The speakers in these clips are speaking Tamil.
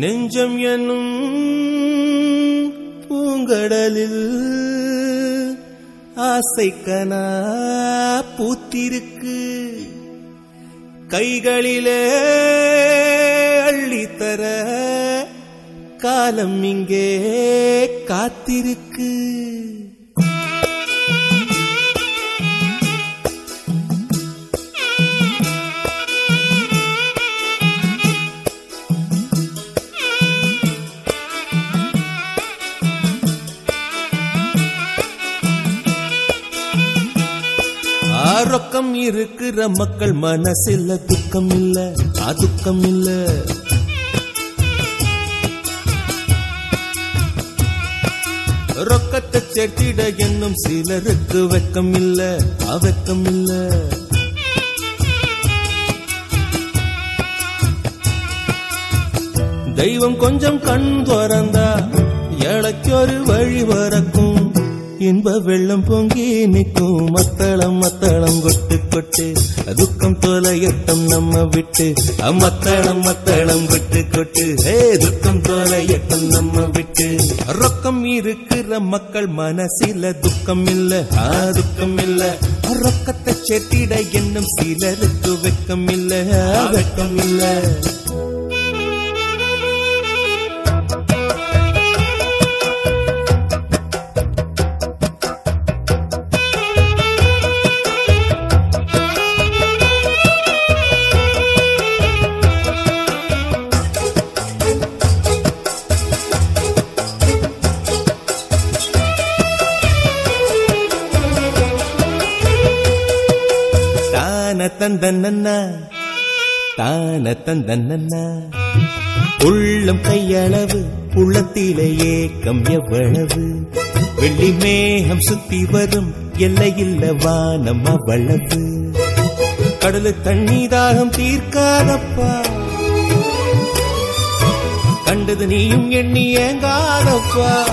நெஞ்சம் என்னும் பூங்கடலில் ஆசைக்கனா பூத்திருக்கு. கைகளிலே அள்ளித்தர காலம் இங்கே காத்திருக்கு. பக்கம் இருக்கிற மக்கள் மனசில் துக்கம் இல்ல அதுக்கம் இல்ல. ரொக்கத்தை செட்டிட என்னும் சிலருக்கு வெக்கம் இல்ல அவக்கம் இல்ல. தெய்வம் கொஞ்சம் கண் துறந்தா ஏழைக்கு ஒரு வழி வரக்கும் இன்ப வெள்ளம் பொங்கி நிற்கும். மத்தளம் மத்தளம் கொட்டு கொட்டு. துக்கம் தோலையட்டம் நம்ம விட்டு. அம்மத்தளம் மத்தளம் கொட்டு கொட்டு. ஹே துக்கம் தோலையட்டம் நம்ம விட்டு. ரொக்கம் இருக்கிற மக்கள் மனசில துக்கம் இல்ல. ஆ துக்கம் இல்ல. ரொக்கத்தை செட்டிட என்னும் சிலருக்கு வெக்கம் இல்ல. வெக்கம் இல்ல. தான தந்தன்ன தான தந்தன்ன உள்ளம் கையளவு உள்ளத்திலே ஏக்கம் எவ்வளவு? வெள்ளி மேகம் சுத்தி வரும் எல்லையில்ல வானம் அவ்வளவு. கடலு தண்ணி தாகம் தீர்க்காதப்பா. கண்டது நீயும் எண்ணி ஏங்காதப்பா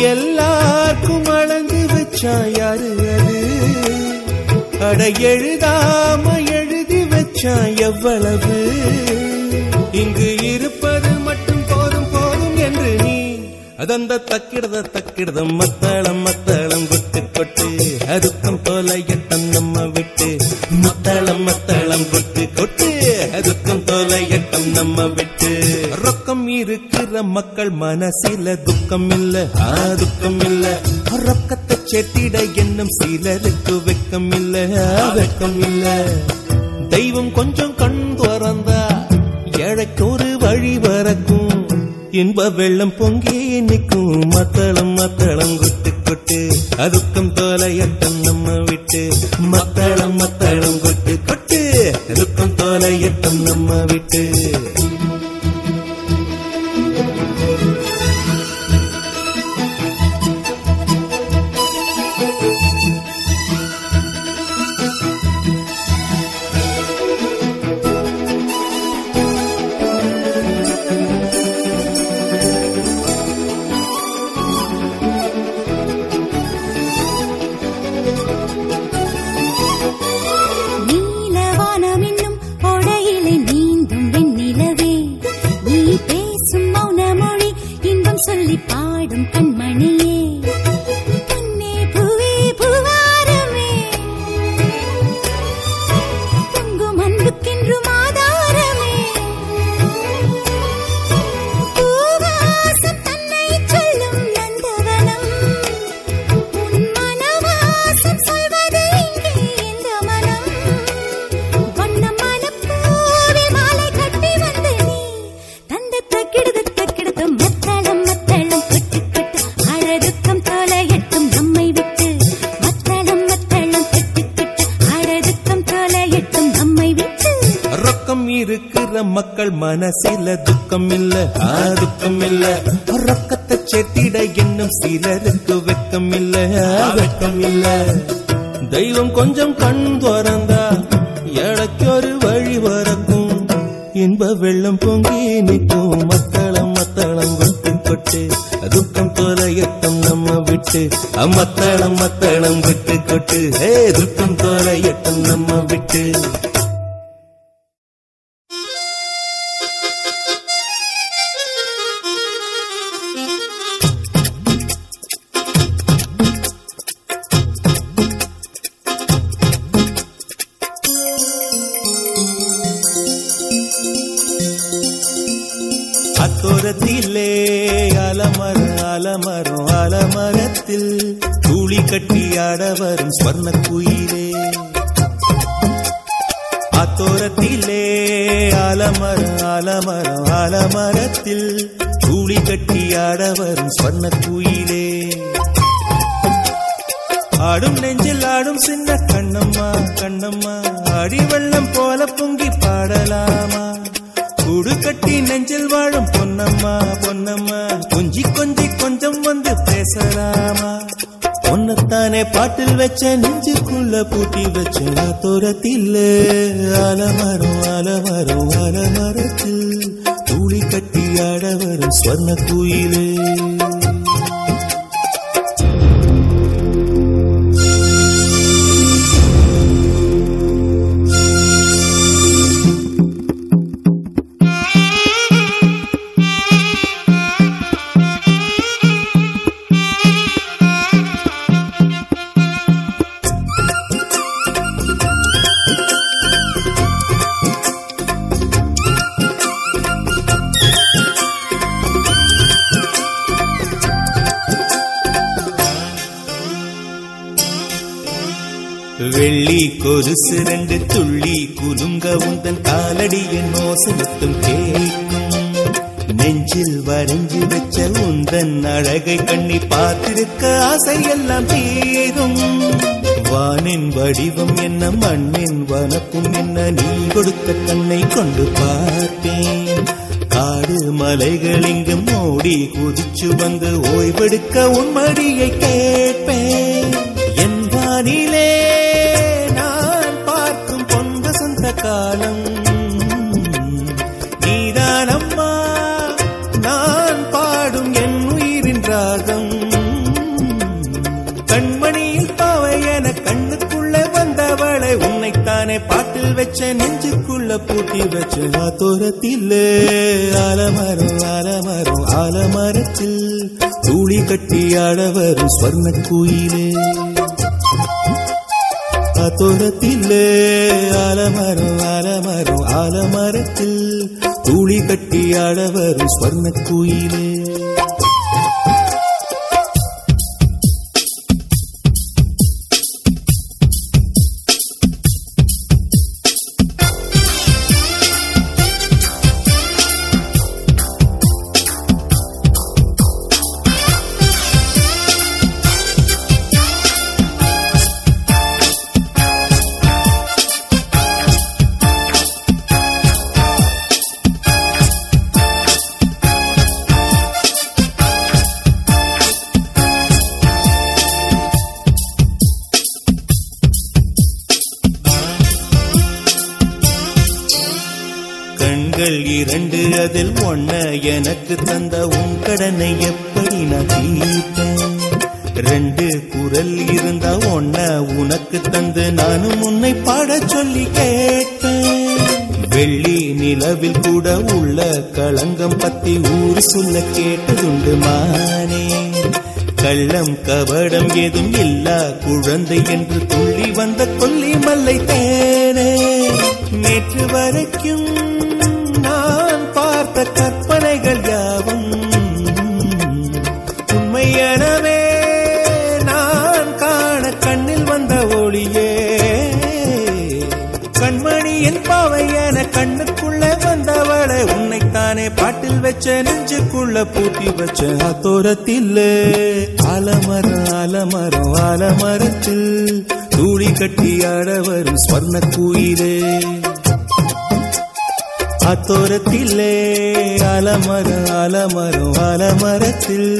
எல்லாருக்கும் அளந்து வச்சா யாரு அது? அட எழுதாம எழுதி வச்சா எவ்வளவு? இங்கு இருப்பது மட்டும் போதும் போதும் என்று நீ. அதந்த தக்கிடத தக்கிடதம் மத்தளம் மத்தளம் கொட்டு கொட்டு. அதுக்கம் போல எட்டம் நம்ம விட்டு மத்தளம் மத்தளம் கொட்டு கொட்டு. அதுக்கம் போல எட்டம் நம்ம விட்டு. ரொக்கம் இருக்கிற மக்கள் மனசில துக்கம் இல்ல ஆ துக்கம் இல்ல. ரொக்கத்தை செட்டிட என்னும் சிலருக்கு வெக்கம் இல்ல வெக்கம் இல்ல. தெய்வம் கொஞ்சம் கண் துறந்தா ஏழைக்கு ஒரு வழி வரக்கும். இன்ப வெள்ளம் பொங்கி நிற்கும் மத்தளம் மத்தளம் கொட்டு கொட்டு. அதுக்கம் தோலையட்டம் நம்ம விட்டு மத்தளம் மத்தளம் கொட்டு கொட்டு. அதுக்கம் தோலையட்டம் நம்ம விட்டு. இன்பம் சொல்லி பாடும் கண்மணியே. மனசில துக்கம் இல்ல துக்கம் இல்ல ரொக்கத்தை செட்டிட என்னும் சிலருக்கு வெக்கம் இல்ல வெக்கம் இல்ல தெய்வம் கொஞ்சம் கண் துறந்தா எனக்கு ஒரு வழி வரக்கும் இன்ப வெள்ளம் பொங்கி நிற்கும் மத்தளம் மத்தளம் கொட்டு கொட்டு. துக்கம் தொலையட்டம் நம்ம விட்டு அம்மத்தளம் மத்தளம் விட்டு கொட்டு. ஹே துக்கம் தொலையட்டம் நம்ம விட்டு. விளையாட வரும் ஸ்வர்ண குயிலே அத்தோரத்திலே அலமரம் அலமரம் அலமரத்தில் கூலி கட்டி ஆட வரும் ஸ்வர்ண குயிலே ஆடும் நெஞ்சில் ஆடும் சின்ன கண்ணம்மா கண்ணம்மா அடி வெள்ளம் போல பொங்கி பாடலாமா? கூடு கட்டி நெஞ்சில் வாழும் பொன்னம்மா பொன்னம்மா கொஞ்சி கொஞ்சி கொஞ்சம் வந்து பேசலாமா? பொன்னத்தானே பாட்டில் வச்ச நெஞ்சுக்குள்ள பூட்டி வச்ச தோரத்தில். அலமரம் அலமரம் அலமரத்தில் தூளி கட்டி ஆட வரும் ஸ்வர்ண குயிலே. வெள்ளி கொலுசு ரெண்டு துள்ளி குலுங்க உந்தன் காலடியின் மோசனத்தும் கேட்கும் நெஞ்சில் வரைஞ்சு வச்ச உந்தன் அழகை கண்ணி பார்த்திருக்க ஆசையெல்லாம் தீரும். வானின் வடிவம் என்ன மண்ணின் வனப்பும் என்ன நீ கொடுத்த கண்ணை கொண்டு பார்த்தேன். காடு மலைகள் இங்கு ஓடி குதிச்சு வந்து ஓய்வெடுக்க உன் மடியை கேட்பேன். காலம். நீதானம்மா நான் பாடும் என் உயிரின் ராகம். கண்மணியில் பாவை என கண்ணுக்குள்ள வந்தவளை உன்னைத்தானே பாட்டில் வச்ச நெஞ்சுக்குள்ள பூட்டி வச்ச ஆத்தோரத்தில் ஆலமரம் ஆலமரம் ஆலமரத்தில் தூளி கட்டி ஆட ஸ்வர்ண குயிலே. ஆத்தோரத்தில் ஆலமரம் ஆலமரம் அலமரத்தில் தூளி கட்டி ஆட ஸ்வர்ண குயிலே. எனக்கு தந்த உன் கடனை எப்படி நான் தீர்ப்பேன்? ரெண்டு குரல் இருந்தா ஒன்ன உனக்கு தந்து நானும் உன்னை பாட சொல்லி கேட்பேன். வெள்ளி நிலவில் கூட உள்ள களங்கம் பத்தி ஊர் சொல்ல கேட்டதுண்டு மானே. கள்ளம் கபடம் ஏதும் இல்லா குழந்தை என்று துள்ளி வந்த கொல்லி மல்லை தேனே. நேற்று வரைக்கும் நான் பார்த்த கற்பனைகள் நெஞ்சுக்குள்ள பூட்டி வச்ச அத்தோரத்தில் ஆலமரம் ஆலமரம் ஆலமரத்தில் தூளி கட்டி ஆட வரும் ஸ்வர்ண குயிலே அத்தோரத்திலே அலமரம் அலமரம் அலமரத்தில்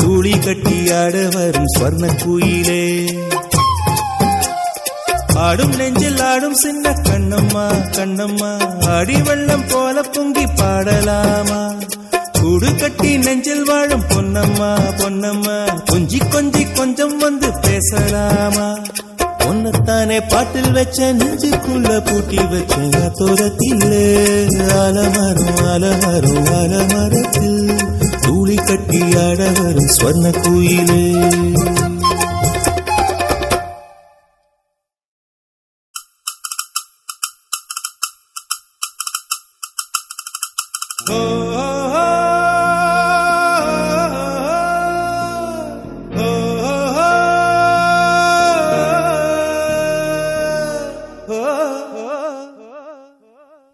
தூளி கட்டி ஆட வரும் ஸ்வர்ண குயிலே ஆடும் நெஞ்சில் ஆடும் சின்ன கண்ணம்மா கண்ணம்மா அடிவெள்ளம் போல பொங்கி பாடலாமா? கூடு கட்டி நெஞ்சில் வாழும் பொன்னம்மா பொன்னம்மா. கொஞ்சி கொஞ்சி கொஞ்சம் வந்து பேசலாமா? பொன்னத்தானே பாட்டில் வச்ச நெஞ்சுக்குள்ள பூட்டி வச்ச தோரத்தில் ஆலமரம் ஆலமரம் ஆலமரத்தில். தூளி கட்டி ஆட வரும் ஸ்வர்ண கோயிலே.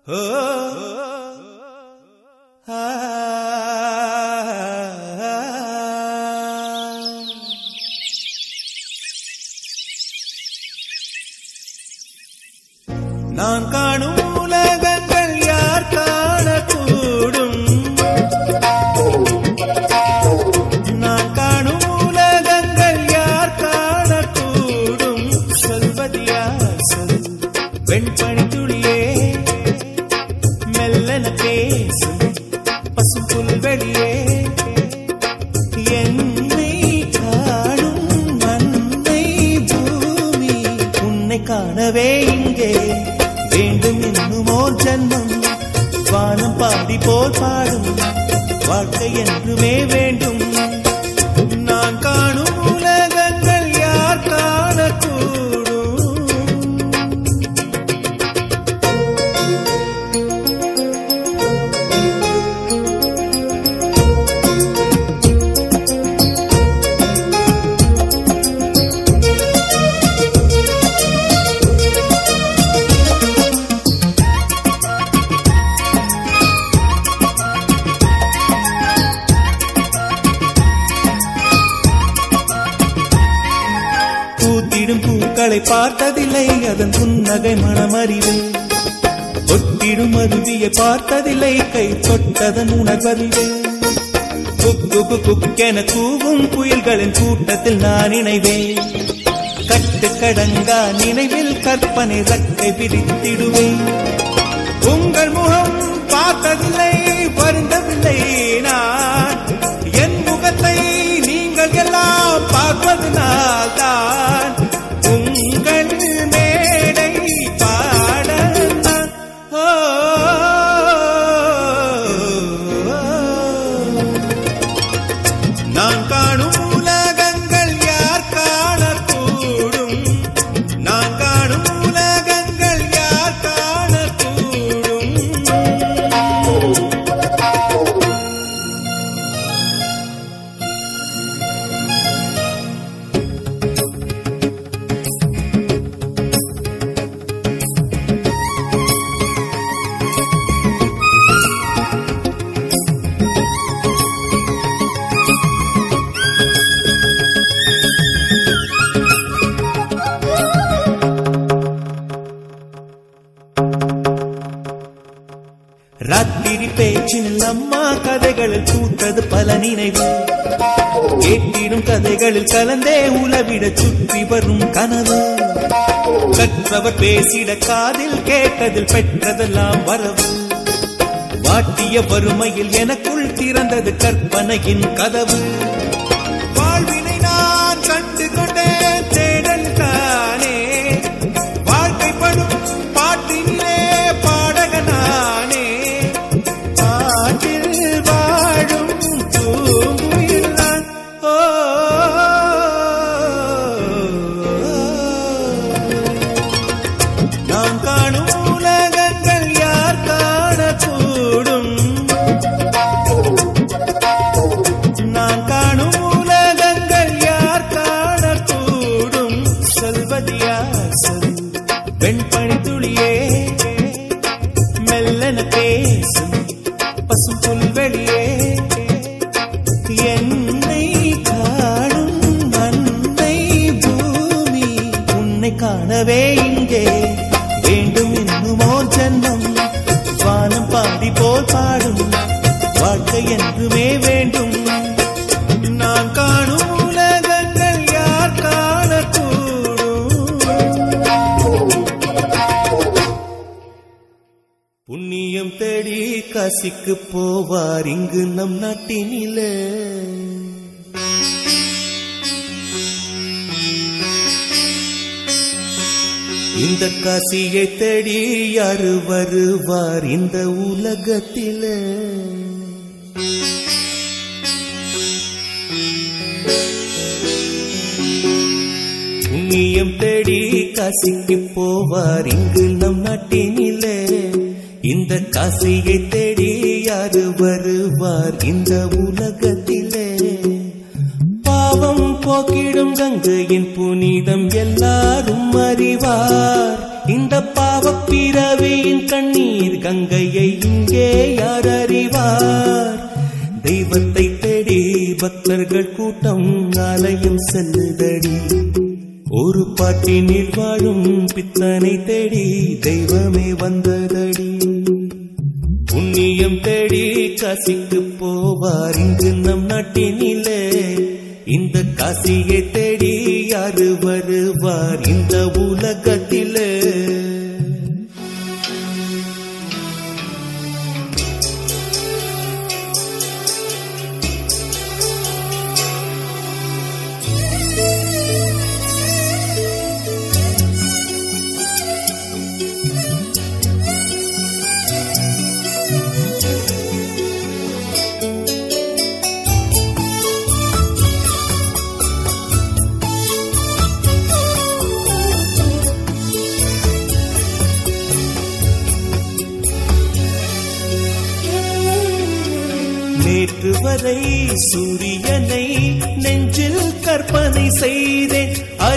呃 அதன் புன்னகை மனமறிவு. ஒத்திடும் அருவியை பார்த்ததில்லை கை தொட்டதன் உணர்வறிவு. குக்கு குக்கென கூவும் புயல்களின் கூட்டத்தில் நான் இணைவேன். கட்டு கடங்கா நினைவில் கற்பனை ரக்கை பிடித்திடுவேன் உங்கள் முகம் பார்த்ததில்லை வருந்தவில்லை. கேட்டிடும் கதைகளில் கலந்தே உலவிட சுற்றி வரும் கனவு. கற்றவர் பேசிட காதில் கேட்டதில் பெற்றதெல்லாம் வரவு. வாட்டிய வறுமையில் எனக்குள் திறந்தது கற்பனையின் கதவு. வாழ்வினை நான் கண்டு கொண்டேன் காசிக்கு போவார் இங்கு நம் நாட்டினில. இந்த காசியை தேடி யாரு வருவார் இந்த உலகத்தில? புண்ணியம் தேடி காசிக்கு போவார் இங்கு நம் நாட்டினிலே. இந்த காசியை தேடி யாரு வருவார் இந்த உலகத்திலே? பாவம் போக்கிடும் கங்கையின் புனிதம் எல்லாரும் அறிவார். இந்த பாவ பிறவியின் கண்ணீர் கங்கையை இங்கே யார் அறிவார்? தெய்வத்தை தேடி பக்தர்கள் கூட்டம் அலையும் செல்லுதடி. ஒரு பாட்டினில் வாழும் பித்தனை தேடி தெய்வமே வந்ததடி. புண்ணியம் தேடி காசிக்கு போவார். இங்கு நம் நாட்டினிலே இந்த காசியை தேடி யாரு வருவார்? இந்த உலகத்திலே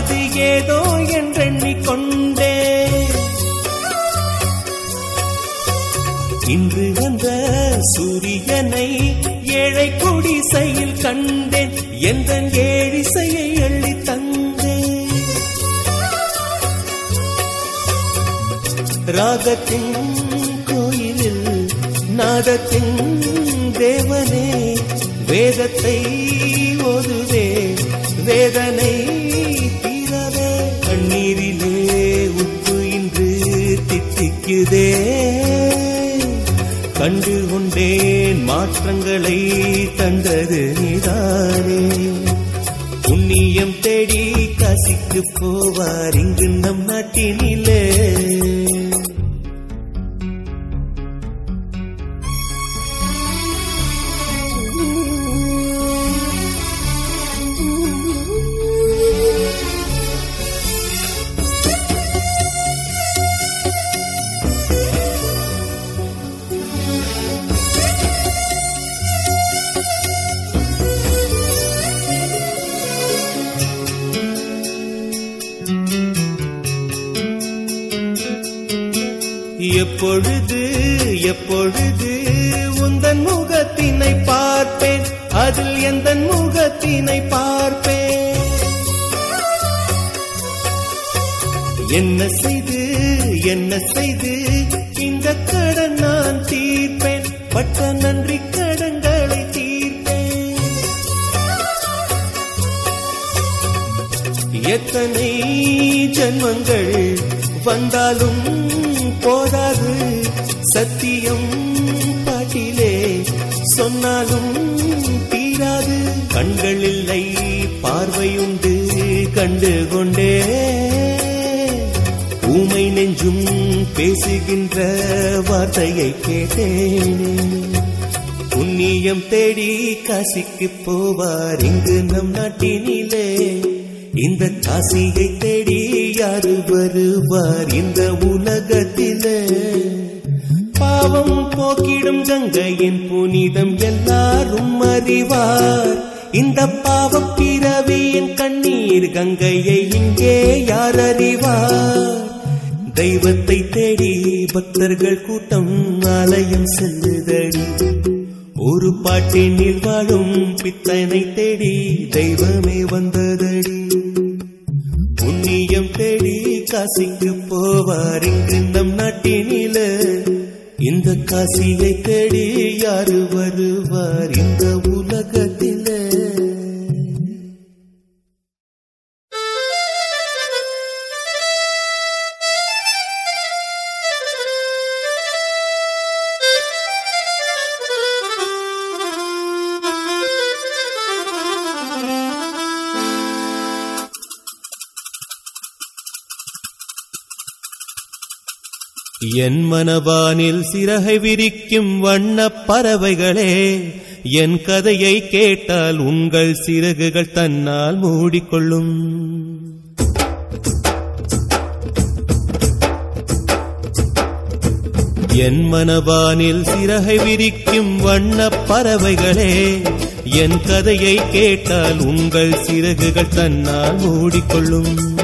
அது ஏதோ என்றெண்ணிக்கொண்டே. இன்று வந்த சூரியனை ஏழை குடிசையில் கண்டேன். எந்த ஏழிசையை எள்ளி தந்தேன். ராகத்தின் கோயிலில் நாதத்தின் தேவனே வேதத்தை ஓதுவே வேதனை தித்திக்குதே கண்டு கொண்டேன் மாற்றங்களை தந்தது நீதானே. புண்ணியம் தேடி காசிக்கு போவார் இங்கு நம் நாட்டினில். என்ன செய்து என்ன செய்து? இந்த கடன் நான் தீர்ப்பேன். பட்ட நன்றி கடன்களை தீர்ப்பேன். எத்தனை ஜன்மங்கள் வந்தாலும் போதாது. சத்தியம் பாட்டிலே சொன்னாலும் தீராது. கண்கள் இல்லை பார்வையுண்டு கண்டு கொண்டே நெஞ்சும் பேசுகின்ற வார்த்தையை கேட்டேனே. புண்ணியம் தேடி காசிக்கு போவார் இங்கு நம் நாட்டினிலே. இந்த காசியை தேடி யாரு வருவார் இந்த உலகத்திலே. பாவம் போக்கிடும் கங்கையின் புனிதம் எல்லாரும் அறிவார். இந்த பாவம் பிறவியின் கண்ணீர் கங்கையை இங்கே யார் அறிவார்? தெய்வத்தை தேடி பக்தர்கள் கூட்டம் ஆலயம் செல்லுதடி. ஒரு பாட்டினில் வாழும் பித்தனை தேடி தெய்வமே வந்ததடி. புண்ணியம் தேடி காசிக்கு போவார் இங்கு நம் நாட்டினில. இந்த காசியை தேடி யாரு வருவார்? இந்த உலகத்திலே என் மனவானில் சிறகை விரிக்கும் வண்ணப் பறவைகளே என் கதையை கேட்டால் உங்கள் சிறகுகள் தன்னால் மூடிக்கொள்ளும். என் மனவானில் சிறகை விரிக்கும் வண்ணப் பறவைகளே என் கதையை கேட்டால் உங்கள் சிறகுகள் தன்னால் மூடிக்கொள்ளும்.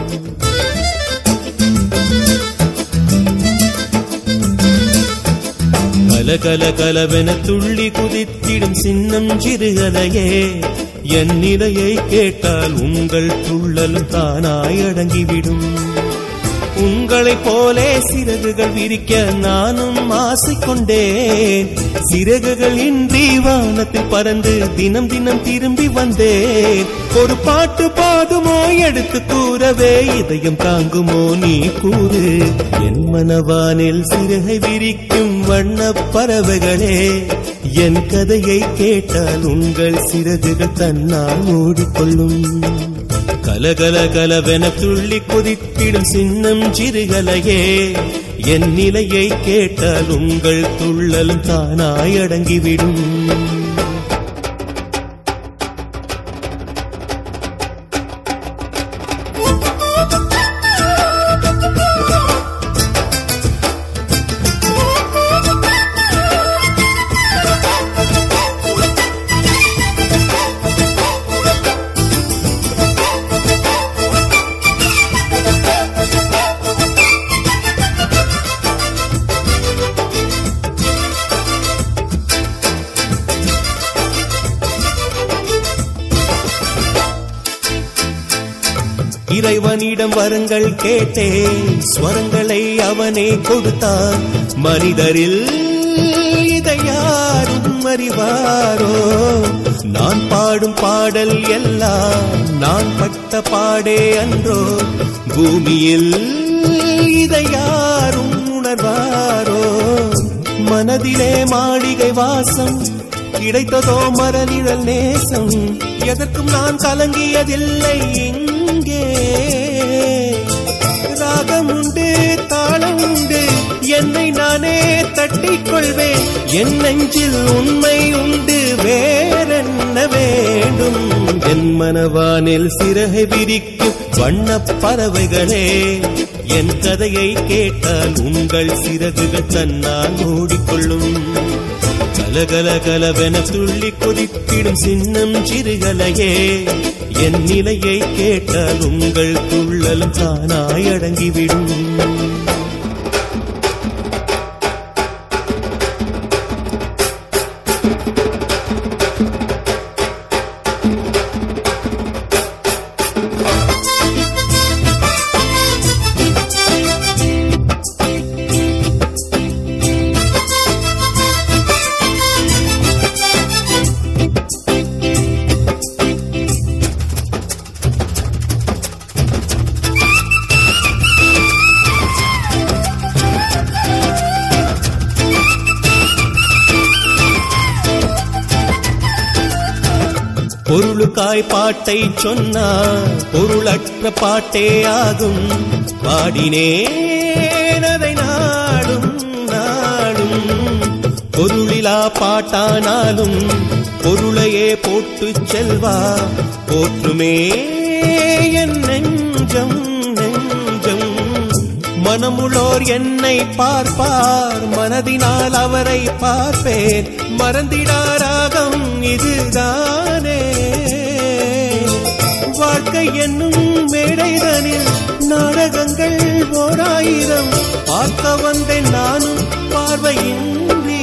கல கல கலவென துள்ளி குதித்திடும் சின்னம் சிறுகலையே என் நிலையை கேட்டால் உங்கள் துள்ளலும் தானாய் அடங்கிவிடும். உங்களைப் போலே சிறகுகள் விரிக்க நானும் ஆசைக்கொண்டேன் சிறகுகள் இன்றி வானத்தில் பறந்து தினம் தினம் திரும்பி வந்தேன் ஒரு பாட்டு பாடுமோ எடுத்து கூறவே இதயம் தாங்குமோ நீ கூறு. என் மனவானில் சிறகை விரிக்கும் வண்ண பறவைகளே என் கதையை கேட்டால் உங்கள் சிறகுகள் தன்னால் மூடிக்கொள்ளும். கலகல கலவென துள்ளி குதித்திடும் சின்னம் சிறுகலையே. என் நிலையை கேட்டால் உங்கள் துள்ளலும் தானாய் அடங்கிவிடும். வரங்கள் கேட்டேன். ஸ்வரங்களை அவனே கொடுத்தான். மனிதரில் இதை யாரும் அறிவாரோ? நான் பாடும் பாடல் எல்லாம் நான் பட்ட பாடே அன்றோ? பூமியில் இதை யாரும் உணர்வாரோ? மனதிலே மாளிகை வாசம் கிடைத்ததோ மரலிழல் நேசம். எதற்கும் நான் கலங்கியதில்லை இங்கே. ராகம் உண்டு தாளம் உண்டு என்னை நானே தட்டிக் கொள்வேன். என் நெஞ்சில் உண்மை உண்டு வேறென்ன வேண்டும்? என் மனவானில் சிறகை விரிக்கும் வண்ணப் பறவைகளே என் கதையை கேட்டால் உங்கள் சிறகுகள் தன்னால் மூடிக்கொள்ளும். கலகலகலவென துள்ளி குதித்திடும் சின்னம் சிறுகலையே. என் நிலையை கேட்டால் உங்கள் துள்ளலும் தானாய் அடங்கிவிடும். பாடாய் பாட்டை சொன்னார். பொருளற்ற பாட்டே ஆகும். பாடினேன் அதை நாடும் நாடும். பொருளிலா பாட்டானாலும் பொருளையே போட்டு செல்வா. போற்றுமே என் நெஞ்சம் நெஞ்சம். மனமுள்ளோர் என்னை பார்ப்பார். மனதினால் அவரை பார்ப்பேன். மறந்திடாராகம் இதுதான். வாழ்க்கை என்னும் மேடைதனில் நாடகங்கள் ஓராயிரம். பார்க்க வந்தேன் நானும் பார்வையின்றி.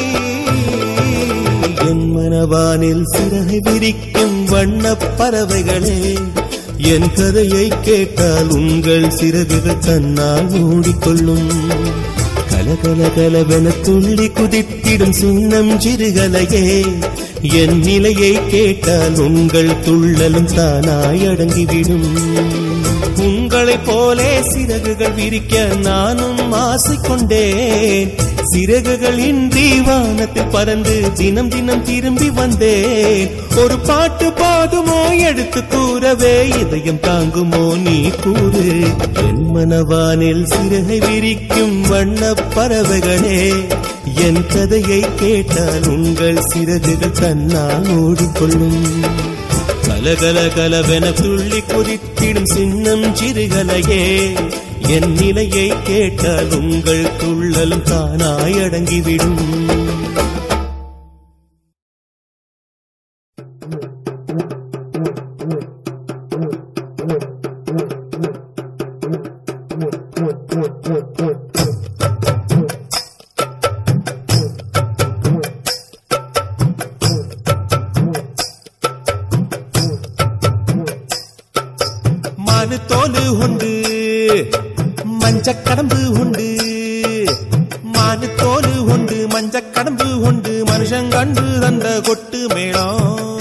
என் மனவானில் சிறகை விரிக்கும் வண்ண பறவைகளே என் கதையை கேட்டால் உங்கள் சிறகுகள் தன்னால் மூடிக்கொள்ளும். கலகல கலவென துள்ளி குதித்திடும் சின்னம் சிறுகலையே என் நிலையை கேட்டால் உங்கள் துள்ளலும் தானாய் அடங்கிவிடும். உங்களை போலே சிறகுகள் விரிக்க நானும் ஆசை சிறகுகள் இன்றி வானத்தில் பறந்து தினம் தினம் திரும்பி வந்தேன். ஒரு பாட்டு பாடுமோ எடுத்து கூறவே இதயம் தாங்குமோ நீ கூறு. என் மனவானில் சிறகை விரிக்கும் வண்ண பறவைகளே என் கதையை கேட்டால் உங்கள் சிறகுகள் தன்னால் ஓடிக்கொள்ளும். கலகல கலவென துள்ளி குதித்திடும் சின்னம் சிறுகலையே என் நிலையை கேட்டால் உங்கள் துள்ளலும் தானாய் அடங்கிவிடும். உண்டு மஞ்ச கடம்பு உண்டு மனுஷன் கண்டு தந்த கொட்டு மேளம்.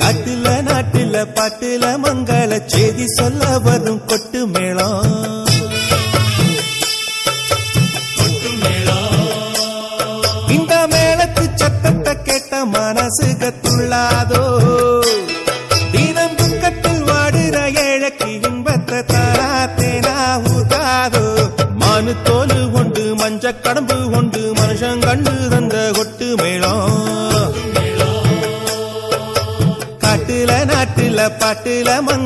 காட்டுல நாட்டில பாட்டுல மங்கள செய்தி சொல்ல வரும் கொட்டு கொண்டு கடம்பு ஒன்று மனுஷன் கண்டு தந்த கொட்டு மேளம். காட்டுல நாட்டுல பாட்டுல மண்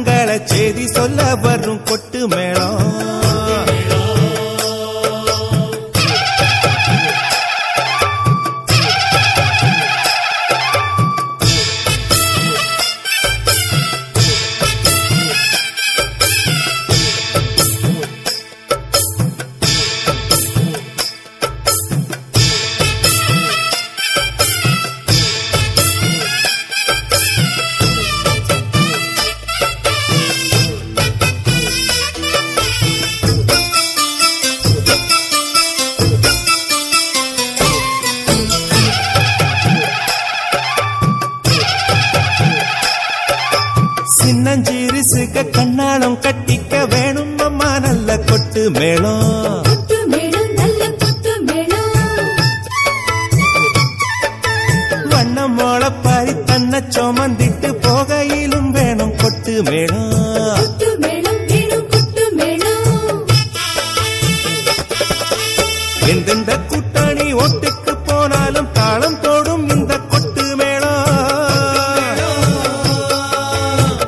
கூட்டணி ஒட்டுக்கு போனாலும் தாளம் தோடும் இந்த கொட்டு மேளம்.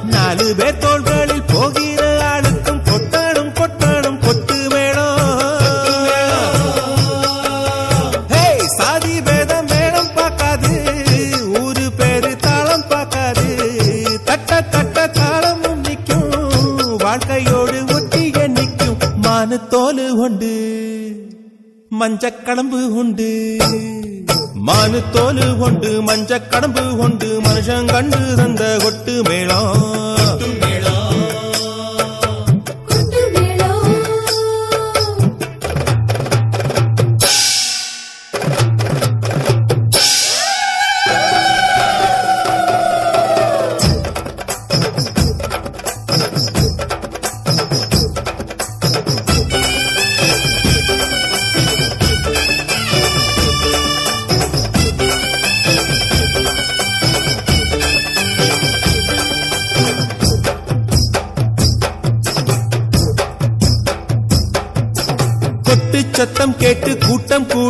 நாலு பேர் தோள்களில் போகிற ஆளுக்கும் கொட்டாடும் கொட்டாடும் கொட்டு மேளம். ஹே சாதி பேதம் மேளம் பார்க்காது. ஊரு பேரு தாளம் பார்க்காது. தட்ட தட்ட தாளமும் நிற்கும். வாழ்க்கையோடு ஒட்டிய நிற்கும். மானு தோலு உண்டு மஞ்சக்கடம்பு உண்டு. மானு தோலு கொண்டு மஞ்சக்கடம்பு கொண்டு மனுஷன் கண்டு தந்த கொட்டு மேளம்.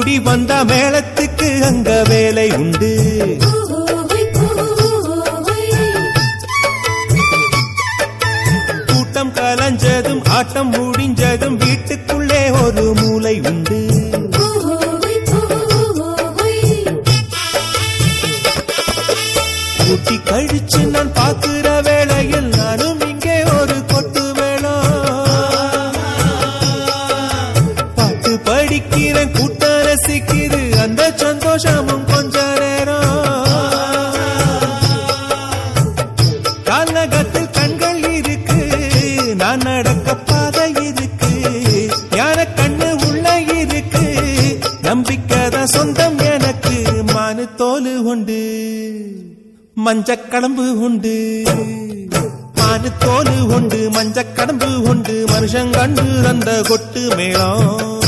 கூடி வந்த மேளத்துக்கு அங்க வேலை உண்டு. கூட்டம் கலஞ்சதும் ஆட்டம் நான் பாதை இருக்கு. யார கண்ணு உள்ள இருக்கு. நம்பிக்கைதான் சொந்தம் எனக்கு. மானு தோல் உண்டு. மஞ்சக்கடம்பு உண்டு. மானு தோல் உண்டு. மஞ்சக்கடம்பு உண்டு. மனுஷன் கண்டு தந்த கொட்டு மேளம்.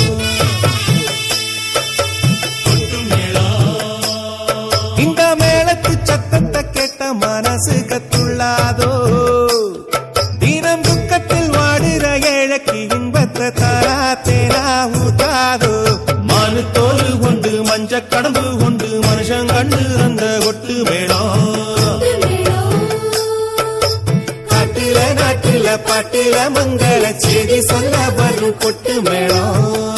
இந்த மேளத்து சத்தத்தை கேட்ட மனசு கத்துள்ளாதோ? ஏழைக்கு இன்பத்தை தராத்தேனா ஊதாதோ மானு தோலு கொண்டு மஞ்ச கடம்பு கொண்டு மனுஷன் கண்டு அந்த கொட்டு மேளம் காட்டுல நாட்டுல பாட்டுல மங்கள செய்தி சொல்ல வரும் கொட்டு மேளம்